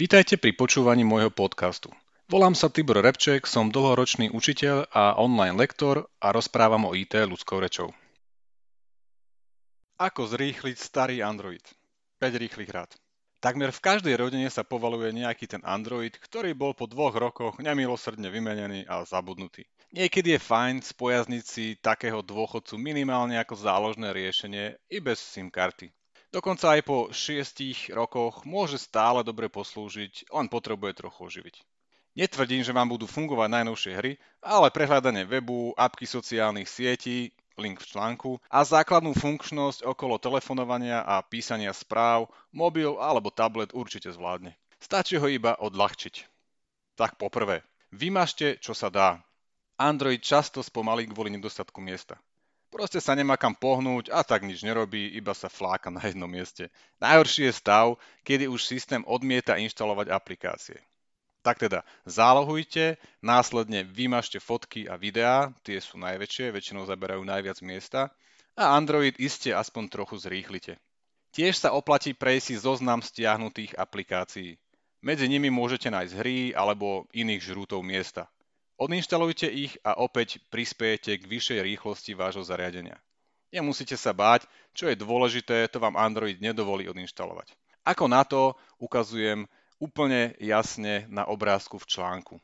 Vítajte pri počúvaní môjho podcastu. Volám sa Tibor Repček, som dlhoročný učiteľ a online lektor a rozprávam o IT ľudskou rečou. Ako zrýchliť starý Android? 5 rýchlych rád. Takmer v každej rodine sa povaluje nejaký ten Android, ktorý bol po dvoch rokoch nemilosrdne vymenený a zabudnutý. Niekedy je fajn spojazniť si takého dôchodcu minimálne ako záložné riešenie i bez SIM karty. Dokonca aj po 6 rokoch môže stále dobre poslúžiť, len potrebuje trochu oživiť. Netvrdím, že vám budú fungovať najnovšie hry, ale prehľadanie webu, apky sociálnych sietí, link v článku a základnú funkčnosť okolo telefonovania a písania správ, mobil alebo tablet určite zvládne. Stačí ho iba odľahčiť. Tak poprvé, vymažte, čo sa dá. Android často spomalí kvôli nedostatku miesta. Proste sa nemá kam pohnúť a tak nič nerobí, iba sa fláka na jednom mieste. Najhorší je stav, kedy už systém odmieta inštalovať aplikácie. Tak teda, zálohujte, následne vymažte fotky a videá, tie sú najväčšie, väčšinou zaberajú najviac miesta a Android iste aspoň trochu zrýchlite. Tiež sa oplatí prejsť si zoznam stiahnutých aplikácií. Medzi nimi môžete nájsť hry alebo iných žrútov miesta. Odinštalujte ich a opäť prispiejete k vyššej rýchlosti vášho zariadenia. Nemusíte sa báť, čo je dôležité, to vám Android nedovolí odinštalovať. Ako na to ukazujem úplne jasne na obrázku v článku.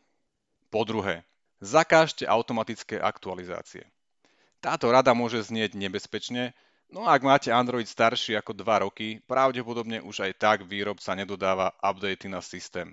Po druhé, zakážte automatické aktualizácie. Táto rada môže znieť nebezpečne, no ak máte Android starší ako 2 roky, pravdepodobne už aj tak výrobca nedodáva updaty na systém.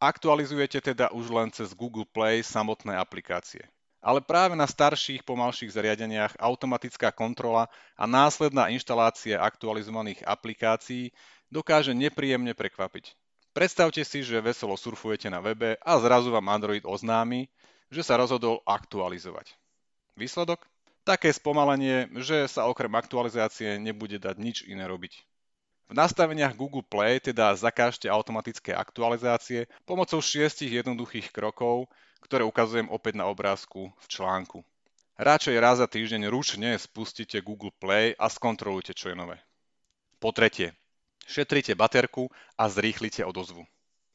Aktualizujete teda už len cez Google Play samotné aplikácie. Ale práve na starších, pomalších zariadeniach automatická kontrola a následná inštalácia aktualizovaných aplikácií dokáže nepríjemne prekvapiť. Predstavte si, že veselo surfujete na webe a zrazu vám Android oznámi, že sa rozhodol aktualizovať. Výsledok? Také spomalenie, že sa okrem aktualizácie nebude dať nič iné robiť. V nastaveniach Google Play teda zakážte automatické aktualizácie pomocou šiestich jednoduchých krokov, ktoré ukazujem opäť na obrázku v článku. Radšej raz za týždeň ručne spustite Google Play a skontrolujte, čo je nové. Po tretie, šetrite baterku a zrýchlite odozvu.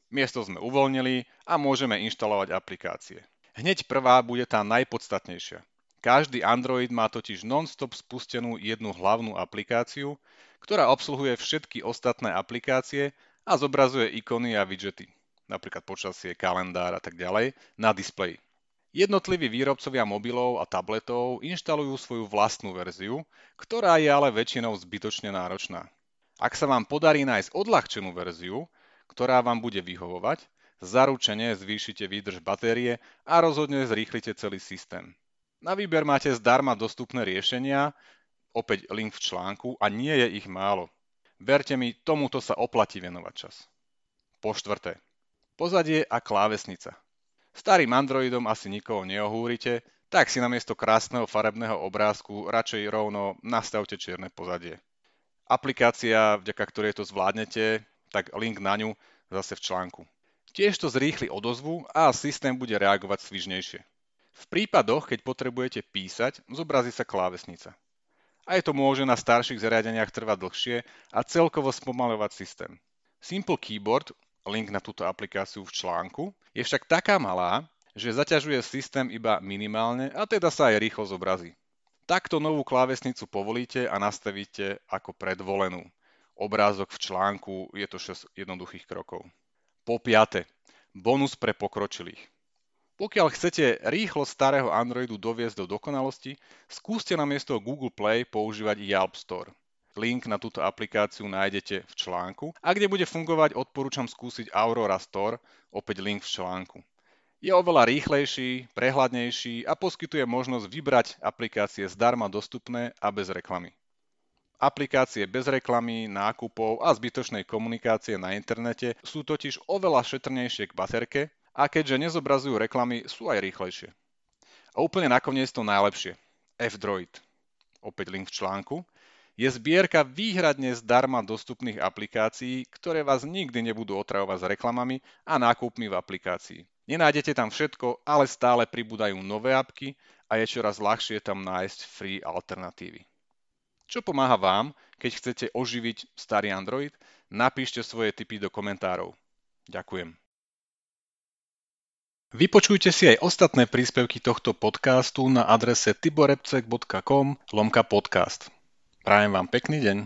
Miesto sme uvoľnili a môžeme inštalovať aplikácie. Hneď prvá bude tá najpodstatnejšia. Každý Android má totiž non-stop spustenú jednu hlavnú aplikáciu, ktorá obsluhuje všetky ostatné aplikácie a zobrazuje ikony a widgety, napríklad počasie, kalendár a tak ďalej, na displeji. Jednotliví výrobcovia mobilov a tabletov inštalujú svoju vlastnú verziu, ktorá je ale väčšinou zbytočne náročná. Ak sa vám podarí nájsť odľahčenú verziu, ktorá vám bude vyhovovať, zaručene zvýšite výdrž batérie a rozhodne zrýchlite celý systém. Na výber máte zdarma dostupné riešenia, opäť link v článku a nie je ich málo. Verte mi, tomuto sa oplatí venovať čas. Po štvrté. Pozadie a klávesnica. Starým Androidom asi nikoho neohúrite, tak si namiesto krásneho farebného obrázku radšej rovno nastavte čierne pozadie. Aplikácia, vďaka ktorej to zvládnete, tak link na ňu zase v článku. Tiež to zrýchli odozvu a systém bude reagovať svižnejšie. V prípadoch, keď potrebujete písať, zobrazí sa klávesnica. Aj to môže na starších zariadeniach trvať dlhšie a celkovo spomalovať systém. Simple Keyboard, link na túto aplikáciu v článku, je však taká malá, že zaťažuje systém iba minimálne a teda sa aj rýchlo zobrazí. Takto novú klávesnicu povolíte a nastavíte ako predvolenú. Obrázok v článku je to 6 jednoduchých krokov. Po piate, bonus pre pokročilých. Pokiaľ chcete rýchlo starého Androidu doviesť do dokonalosti, skúste na miesto Google Play používať Yelp Store. Link na túto aplikáciu nájdete v článku a kde bude fungovať, odporúčam skúsiť Aurora Store, opäť link v článku. Je oveľa rýchlejší, prehľadnejší a poskytuje možnosť vybrať aplikácie zdarma dostupné a bez reklamy. Aplikácie bez reklamy, nákupov a zbytočnej komunikácie na internete sú totiž oveľa šetrnejšie k baterke a keďže nezobrazujú reklamy, sú aj rýchlejšie. A úplne nakoniec to najlepšie. F-Droid. Opäť link v článku. Je zbierka výhradne zdarma dostupných aplikácií, ktoré vás nikdy nebudú otravovať s reklamami a nákupmi v aplikácii. Nenájdete tam všetko, ale stále pribúdajú nové apky a je čoraz ľahšie tam nájsť free alternatívy. Čo pomáha vám, keď chcete oživiť starý Android? Napíšte svoje tipy do komentárov. Ďakujem. Vypočujte si aj ostatné príspevky tohto podcastu na adrese tiborepcek.com lomka podcast. Prajem vám pekný deň.